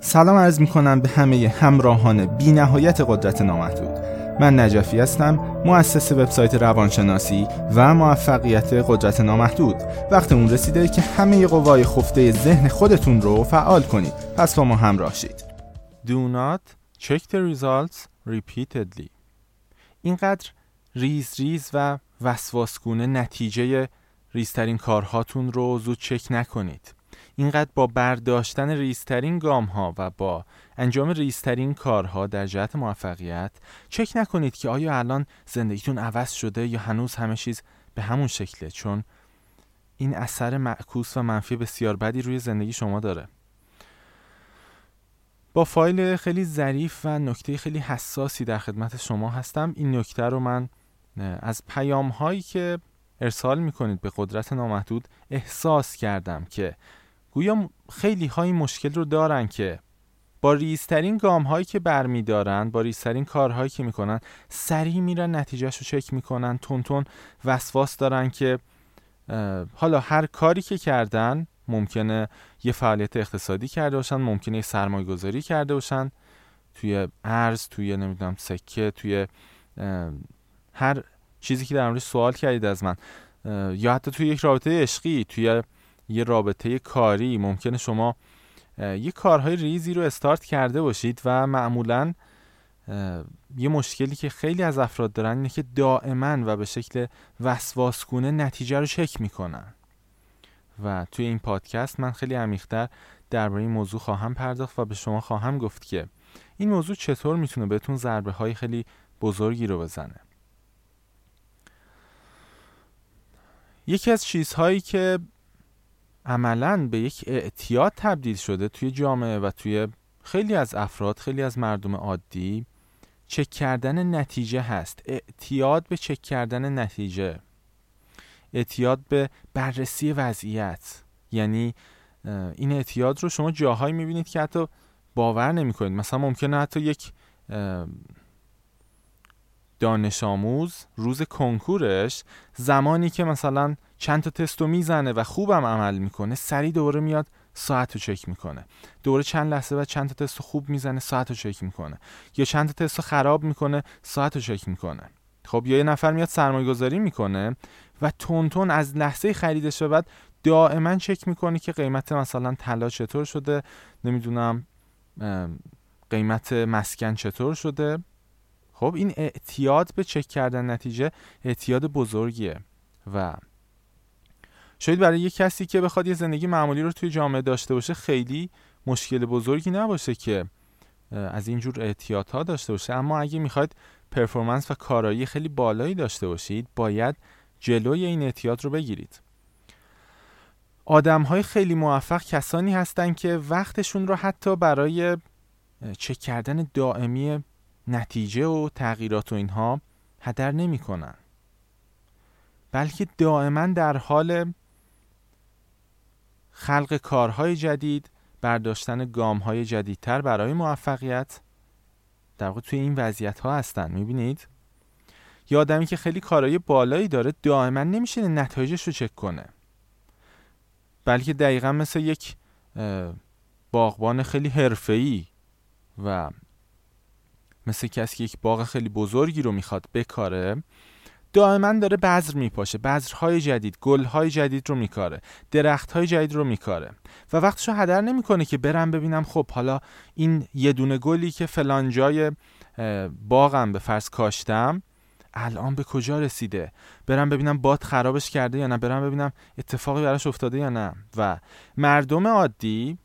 سلام عرض می کنم به همه همراهان بی نهایت قدرت نامحدود. من نجفی هستم مؤسس وبسایت روانشناسی و موفقیت قدرت نامحدود. وقت اون رسیده که همه قوای خفته ذهن خودتون رو فعال کنید. پس با ما همراه شید. Do not check the results repeatedly. اینقدر ریز ریز و وسواسگونه نتیجه ریزترین کارهاتون رو زود چک نکنید. اینقدر با برداشتن ریزترین گام ها و با انجام ریزترین کارها در جهت موفقیت چک نکنید که آیا الان زندگیتون عوض شده یا هنوز همه چیز به همون شکله چون این اثر معکوس و منفی بسیار بدی روی زندگی شما داره. با فایل خیلی ظریف و نکته خیلی حساسی در خدمت شما هستم. این نکته رو من از پیام هایی که ارسال می‌کنید به قدرت نامحدود احساس کردم که گویا خیلی های مشکل رو دارن که با ریزترین گام هایی که برمیدارن با ریزترین کارهایی که می‌کنن سریع میرن نتیجهش رو چک می‌کنن تون تون وسواس دارن که حالا هر کاری که کردن ممکنه یه فعالیت اقتصادی کرده باشن ممکنه یه سرمایه گذاری کرده باشن توی ارز توی نمی‌دونم سکه توی هر چیزی که در موردش سوال کردید از من یا حتی توی یک رابطه عشقی توی یه رابطه کاری. ممکنه شما یه کارهای ریزی رو استارت کرده باشید و معمولا یه مشکلی که خیلی از افراد دارن اینه که دائما و به شکل وسواسگونه نتیجه رو چک می‌کنن. و توی این پادکست من خیلی عمیقتر درباره این موضوع خواهم پرداخت و به شما خواهم گفت که این موضوع چطور می‌تونه بهتون ضربه های خیلی بزرگی رو بزنه. یکی از چیزهایی که عملا به یک اعتیاد تبدیل شده توی جامعه و توی خیلی از افراد خیلی از مردم عادی چک کردن نتیجه هست. اعتیاد به چک کردن نتیجه. اعتیاد به بررسی وضعیت. یعنی این اعتیاد رو شما جاهایی می‌بینید که حتی باور نمی‌کنید. مثلا ممکنه حتی یک دانش آموز روز کنکورش زمانی که مثلا چند تا تستو می‌زنه و خوبم عمل می‌کنه سریع دوباره میاد ساعت رو چک می‌کنه. دوره چند لحظه و چند تا تست خوب می‌زنه ساعت رو چک می‌کنه. یا چند تا تست خراب می‌کنه ساعت رو چک می‌کنه. خب یا یه نفر میاد سرمایه گذاری می‌کنه و تون از لحظه خریدش به بعد دائما چک می‌کنه که قیمت مثلا طلا چطور شده نمی‌دونم قیمت مسکن چطور شده. خب این اعتیاد به چک کردن نتیجه اعتیاد بزرگیه. و شاید برای یه کسی که بخواد یه زندگی معمولی رو توی جامعه داشته باشه خیلی مشکل بزرگی نباشه که از اینجور اعتیادها داشته باشه. اما اگه می‌خواید پرفورمنس و کارایی خیلی بالایی داشته باشید باید جلوی این اعتیاد رو بگیرید. آدم های خیلی موفق کسانی هستند که وقتشون رو حتی برای چک کردن دائمی نتیجه و تغییرات و اینها هدر نمی‌کنن. بلکه دائما در حال خلق کارهای جدید برداشتن گام های جدیدتر برای موفقیت در واقع توی این وضعیت ها هستن می‌بینید؟ یا آدمی که خیلی کارهای بالایی داره دائما نمیشه نتایجش رو چک کنه. بلکه دقیقا مثل یک باغبان خیلی حرفه‌ای و مثل کسی که یک باغ خیلی بزرگی رو می‌خواد بکاره دائما داره بذر میپاشه. بذرهای جدید گلهای جدید رو میکاره درختهای جدید رو میکاره. و وقتشو هدر نمی‌کنه که برم ببینم خب حالا این یه دونه گلی که فلان جای باغم به فرض کاشتم الان به کجا رسیده؟ برم ببینم باد خرابش کرده یا نه؟ برم ببینم اتفاقی براش افتاده یا نه؟ و مردم عادی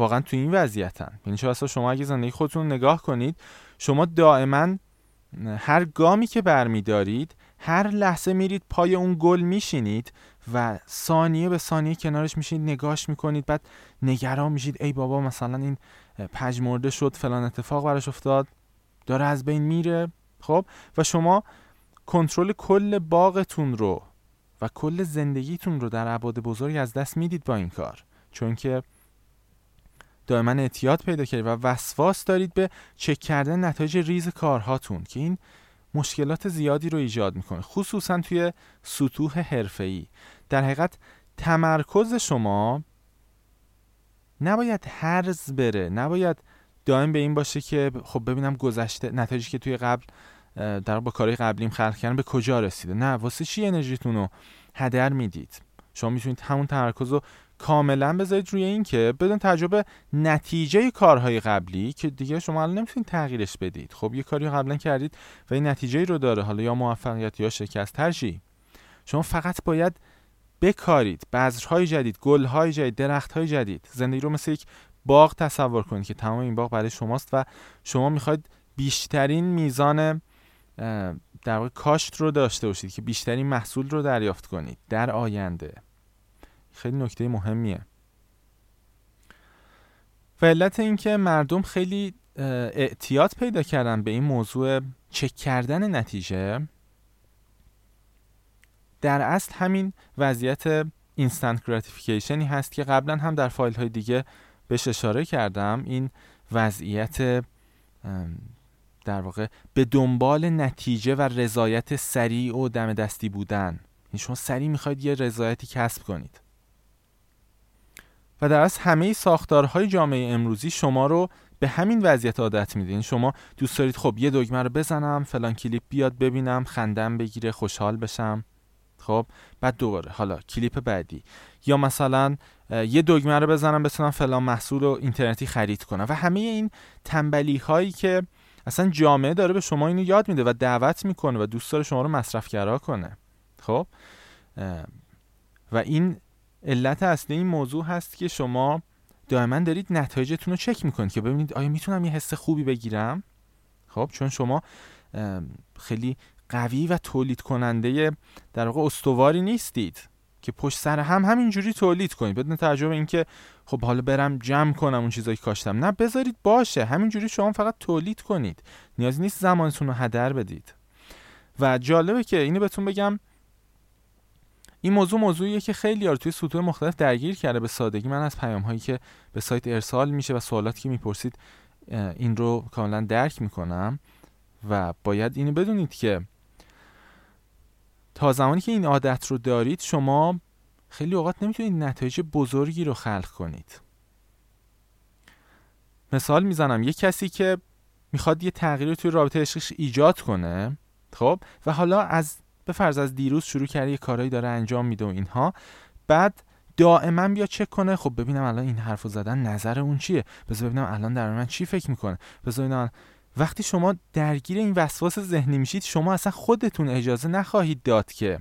واقعا تو این وضعیتن. یعنی چه شما اگه زندگی خودتون نگاه کنید شما دائما هر گامی که برمیدارید هر لحظه میرید پای اون گل میشینید و ثانیه به ثانیه کنارش میشید نگاش می‌کنید بعد نگران میشید ای بابا مثلا این پژمرده شد فلان اتفاق براش افتاد داره از بین میره. خب؟ و شما کنترل کل باغتون رو و کل زندگیتون رو در عباد بزرگ از دست می‌دید با این کار. چون که دائما اعتیاد پیدا کردید و وسواس دارید به چک کردن نتایج ریز کارهاتون که این مشکلات زیادی رو ایجاد می‌کنه خصوصا توی سطوح حرفه‌ای. در حقیقت تمرکز شما نباید هرز بره نباید دائم به این باشه که خب ببینم گذشته نتایجی که توی قبل در با کارهای قبلیم خلق کردن به کجا رسیده. نه واسه چی انرژیتون رو هدر می‌دید؟ شما می‌تونید همون تمرکز رو کاملا بذارید روی این که بدون تجربه نتیجه کارهای قبلی که دیگه شما الان نمی‌تونید تغییرش بدید. خب یه کاری قبلا کردید و این نتیجه رو داره. حالا یا موفقیت یا شکست هر شما فقط باید بکارید. بذرهای جدید گلهای جدید درختهای جدید. زندگی رو مثل یک باغ تصور کنید که تمام این باغ برای شماست و شما می‌خواید بیشترین میزان در واقع کاشت رو داشته باشید که بیشترین محصول رو دریافت کنید در آینده. خیلی نکته مهمیه. و علت اینکه مردم خیلی اعتیاد پیدا کردن به این موضوع چک کردن نتیجه در اصل همین وضعیت instant gratification ی هست که قبلا هم در فایل های دیگه بهش اشاره کردم. این وضعیت در واقع به دنبال نتیجه و رضایت سریع و دم دستی بودن. این یعنی شما سریع می‌خواید یه رضایتی کسب کنید. و در از همه ساختارهای جامعه امروزی شما رو به همین وضعیت عادت میدین یعنی شما دوست دارید خب یه دگمه رو بزنم فلان کلیپ بیاد ببینم خندم بگیره خوشحال بشم. خب بعد دوباره حالا کلیپ بعدی. یا مثلا یه دگمه رو بزنم بتونم فلان محصول رو اینترنتی خرید کنم. و همه این تنبلی هایی که اصلا جامعه داره به شما اینو یاد میده و دعوت می‌کنه و دوست داره شما رو مصرفگرا کنه. خب؟ و این علت اصلی این موضوع هست که شما دائما دارید نتایجتون رو چک می‌کنید که ببینید آیا می‌تونم یه حس خوبی بگیرم؟ خب؟ چون شما خیلی قوی و تولید کننده در واقع استواری نیستید. که پشت سر هم همینجوری تولید کنید. بدون تجربه اینکه خب حالا برم جمع کنم اون چیزایی که کاشتم. نه بذارید باشه. همینجوری شما فقط تولید کنید. نیازی نیست زمانتون رو هدر بدید. و جالبه که اینو بهتون بگم این موضوع موضوعیه که خیلی یار توی سطوح مختلف درگیر کرده به سادگی. من از پیام هایی که به سایت ارسال میشه و سوالاتی که می‌پرسید این رو کاملا درک می‌کنم. و باید اینو بدونید که تا زمانی که این عادت رو دارید شما خیلی اوقات نمی‌تونید نتایج بزرگی رو خلق کنید. مثال می‌زنم. یه کسی که می‌خواد یه تغییر توی رابطه عشقیش ایجاد کنه خب و حالا از به فرض از دیروز شروع کرده یه کارهایی داره انجام میده و اینها بعد دائما بیا چک کنه خب ببینم الان این حرفو زدن نظر اون چیه؟ بذار ببینم الان در من چی فکر می‌کنه؟ بذار ببینم وقتی شما درگیر این وسواس ذهنی میشید شما اصلا خودتون اجازه نخواهید داد که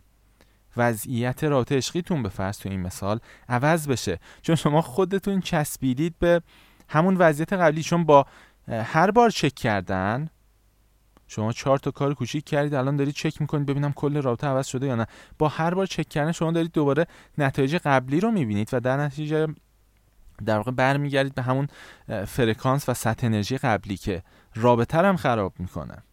وضعیت رابطه عشقیتون به فرض تو این مثال عوض بشه. چون شما خودتون چسبیدید به همون وضعیت قبلی. چون با هر بار چک کردن شما چهار تا کار کوچیک کردید الان دارید چک می‌کنید ببینم کل رابطه عوض شده یا نه. با هر بار چک کردن شما دارید دوباره نتایج قبلی رو می‌بینید و در نتیجه در واقع برمیگردید به همون فرکانس و سطح انرژی قبلی که رابطه هم خراب می‌کنه.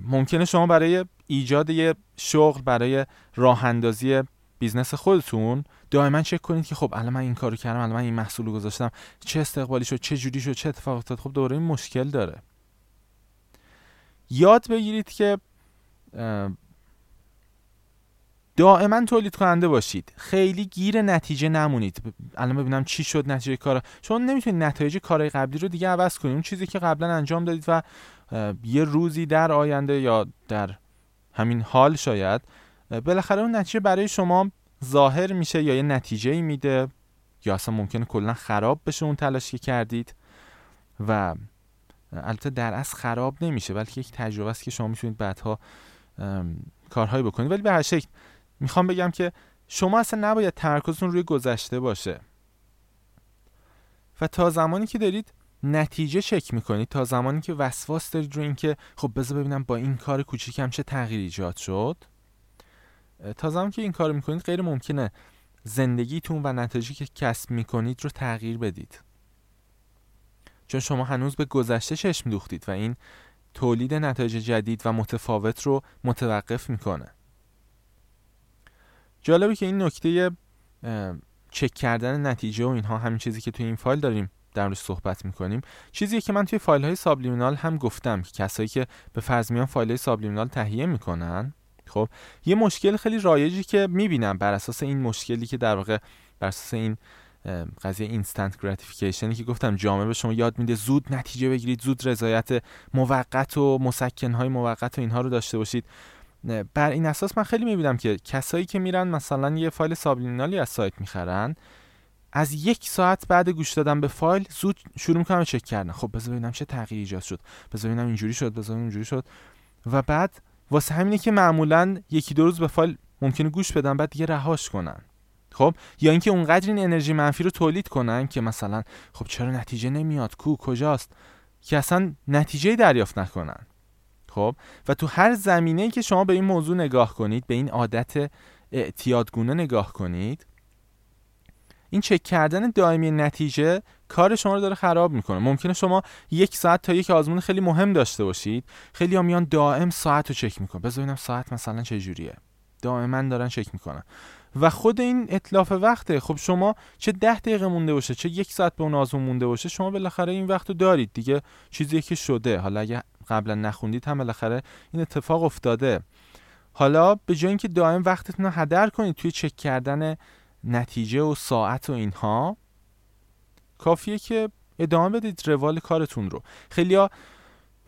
ممکنه شما برای ایجاد یه شغل برای راه اندازی بیزنس خودتون دائما چک کنید که خب الان من این کارو کردم الان من این محصول گذاشتم چه استقبالی شد چه جوری شد چه اتفاق افتاد خب دوباره این مشکل داره. یاد بگیرید که دائما تولید کننده باشید. خیلی گیر نتیجه نمونید. الان ببینم چی شد نتیجه کار چون نمی‌تونید نتایج کارهای قبلی رو دیگه عوض کنید. اون چیزی که قبلا انجام دادید و یه روزی در آینده یا در همین حال شاید بالاخره اون نتیجه برای شما ظاهر میشه یا یه نتیجه ای میده یا اصلا ممکنه کلا خراب بشه اون تلاش که کردید و البته در اصل خراب نمیشه بلکه یک تجربه است که شما می‌تونید بعدها کارهایی بکنید. ولی به هر شکل می‌خوام بگم که شما اصلا نباید تمرکزتون روی گذشته باشه. و تا زمانی که دارید نتیجه چک می‌کنید تا زمانی که وسواس دارید رو اینکه خب بذار ببینم با این کار کوچیکم چه تغییر ایجاد شد. تا زمانی که این کار می‌کنید غیر ممکنه زندگیتون و نتیجه که کسب می‌کنید رو تغییر بدید. چون شما هنوز به گذشته چشم دوختید و این تولید نتایج جدید و متفاوت رو متوقف می‌کنه. جالبه که این نکته چک کردن نتیجه و اینها همین چیزی که توی این فایل داریم در روش صحبت می‌کنیم چیزی که من توی فایل های سابلیمینال هم گفتم که کسایی که به فرض میان فایل های subliminal تهیه می‌کنن خب یه مشکل خیلی رایجی که می‌بینم بر اساس این مشکلی که در واقع بر اساس این قضیه instant gratification ی که گفتم جامعه به شما یاد میده زود نتیجه بگیرید زود رضایت موقت و مسکنهای موقت و اینها رو داشته باشید. بر این اساس من خیلی می‌بینم که کسایی که میرن مثلا یه فایل subliminal ی از سایت می‌خرن از یک ساعت بعد گوش دادن به فایل زود شروع می‌کنن چک کردن. خب بذار ببینم چه تغییری ایجاد شد. بذار ببینم اینجوری شد بذار اینجوری شد. و بعد واسه همینه که معمولا یکی دو روز به فایل ممکنه گوش بدن بعد دیگه رهاش کنن. خب یا اینکه اونقدر این انرژی منفی رو تولید کنن که مثلا خب چرا نتیجه نمیاد کو کجاست؟ که اصلا نتیجه دریافت نکنن. خب؟ و تو هر زمینه‌ای که شما به این موضوع نگاه کنید به این عادت اعتیادگونه نگاه کنید این چک کردن دائمی نتیجه کار شما رو داره خراب می‌کنه. ممکنه شما یک ساعت تا یک آزمون خیلی مهم داشته باشید. خیلی میان دائم ساعت رو چک می‌کنن. بذار ببینم ساعت مثلا چه جوریه. دائما دارن چک می‌کنن. و خود این اطلاف وقته خب شما چه ده دقیقه مونده باشه چه یک ساعت به اون آزمون مونده باشه شما بالاخره این وقت رو دارید. دیگه چیزی که شده حالا اگه قبلا نخوندید هم بالاخره این اتفاق افتاده. حالا به جای اینکه دائم وقتتون رو هدر کنید توی چک کردن نتیجه و ساعت و اینها کافیه که ادامه بدید روال کارتون رو. خیلیا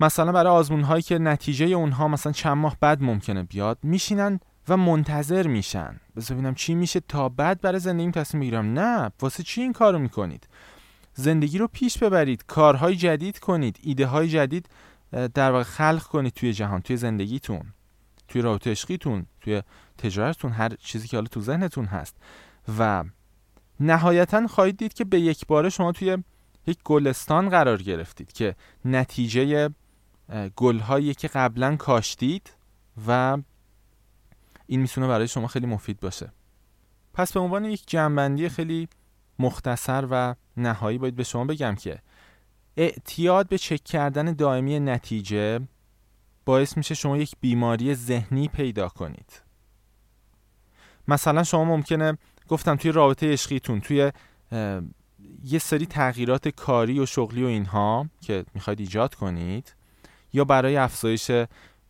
مثلا برای آزمون هایی که نتیجه اونها مثلا چند ماه بعد ممکنه بیاد میشینن و منتظر میشن. بذار ببینم چی میشه تا بعد برای زندگیم تصمیم بگیرم. نه واسه چی این کارو می‌کنید؟ زندگی رو پیش ببرید کارهای جدید کنید ایده های جدید در واقع خلق کنید توی جهان توی زندگیتون توی رابطه عشقیتون توی تجارتتون هر چیزی که حالا تو ذهنتون هست. و نهایتا خواهید دید که به یک باره شما توی یک گلستان قرار گرفتید که نتیجه گلهایی که قبلا کاشتید و این می‌تونه برای شما خیلی مفید باشه. پس به عنوان یک جنبندی خیلی مختصر و نهایی باید به شما بگم که اعتیاد به چک کردن دائمی نتیجه باعث میشه شما یک بیماری ذهنی پیدا کنید. مثلا شما ممکنه گفتم توی رابطه عشقیتون توی یه سری تغییرات کاری و شغلی و اینها که می‌خواید ایجاد کنید یا برای افزایش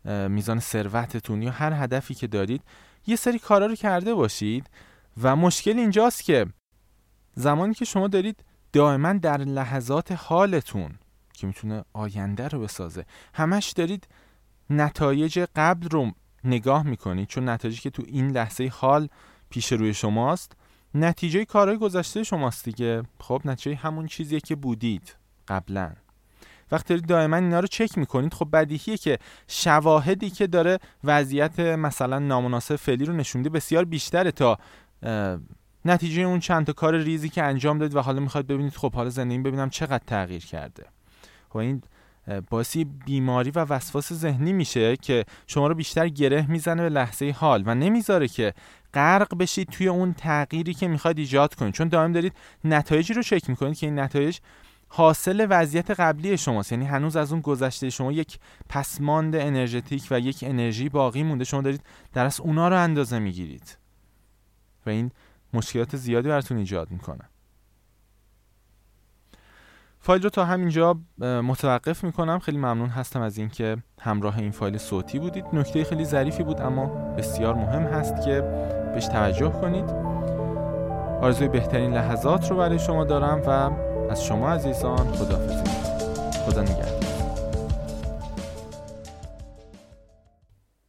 میزان ثروتتون یا هر هدفی که دارید یه سری کارا رو کرده باشید و مشکل اینجاست که زمانی که شما دارید دائما در لحظات حالتون که می‌تونه آینده رو بسازه. همش دارید نتایج قبل رو نگاه می‌کنید چون نتایجی که تو این لحظه حال پیش روی شماست نتیجه کارهای گذشته شماست دیگه. خب نتیجه همون چیزیه که بودید قبلا. وقتی دارید دائما اینا رو چک می‌کنید خب بدیهیه که شواهدی که داره وضعیت مثلا نامناسب فعلی رو نشونده بسیار بیشتره تا نتیجه اون چند تا کار ریزی که انجام دادید و حالا می‌خواد ببینید خب حالا زندگی ببینم چقدر تغییر کرده. خب این باعث بیماری و وسواس ذهنی میشه که شما رو بیشتر گره می‌زنه به لحظه حال و نمی‌ذاره که غرق بشید توی اون تغییری که می‌خواد ایجاد کنید. چون دائم دارید نتایجی رو چک می‌کنید که این نتایج حاصل وضعیت قبلی شماست. یعنی هنوز از اون گذشته شما یک پسماند انرژتیک و یک انرژی باقی مونده. شما دارید در از اونا رو اندازه می‌گیرید. و این مشکلات زیادی براتون ایجاد می‌کنه. فایل رو تا همینجا متوقف می‌کنم. خیلی ممنون هستم از اینکه همراه این فایل صوتی بودید. نکته خیلی ظریفی بود اما بسیار مهم هست که بهش توجه کنید. آرزوی بهترین لحظات رو برای شما دارم و از شما عزیزان خدافزی خدا نگهدار.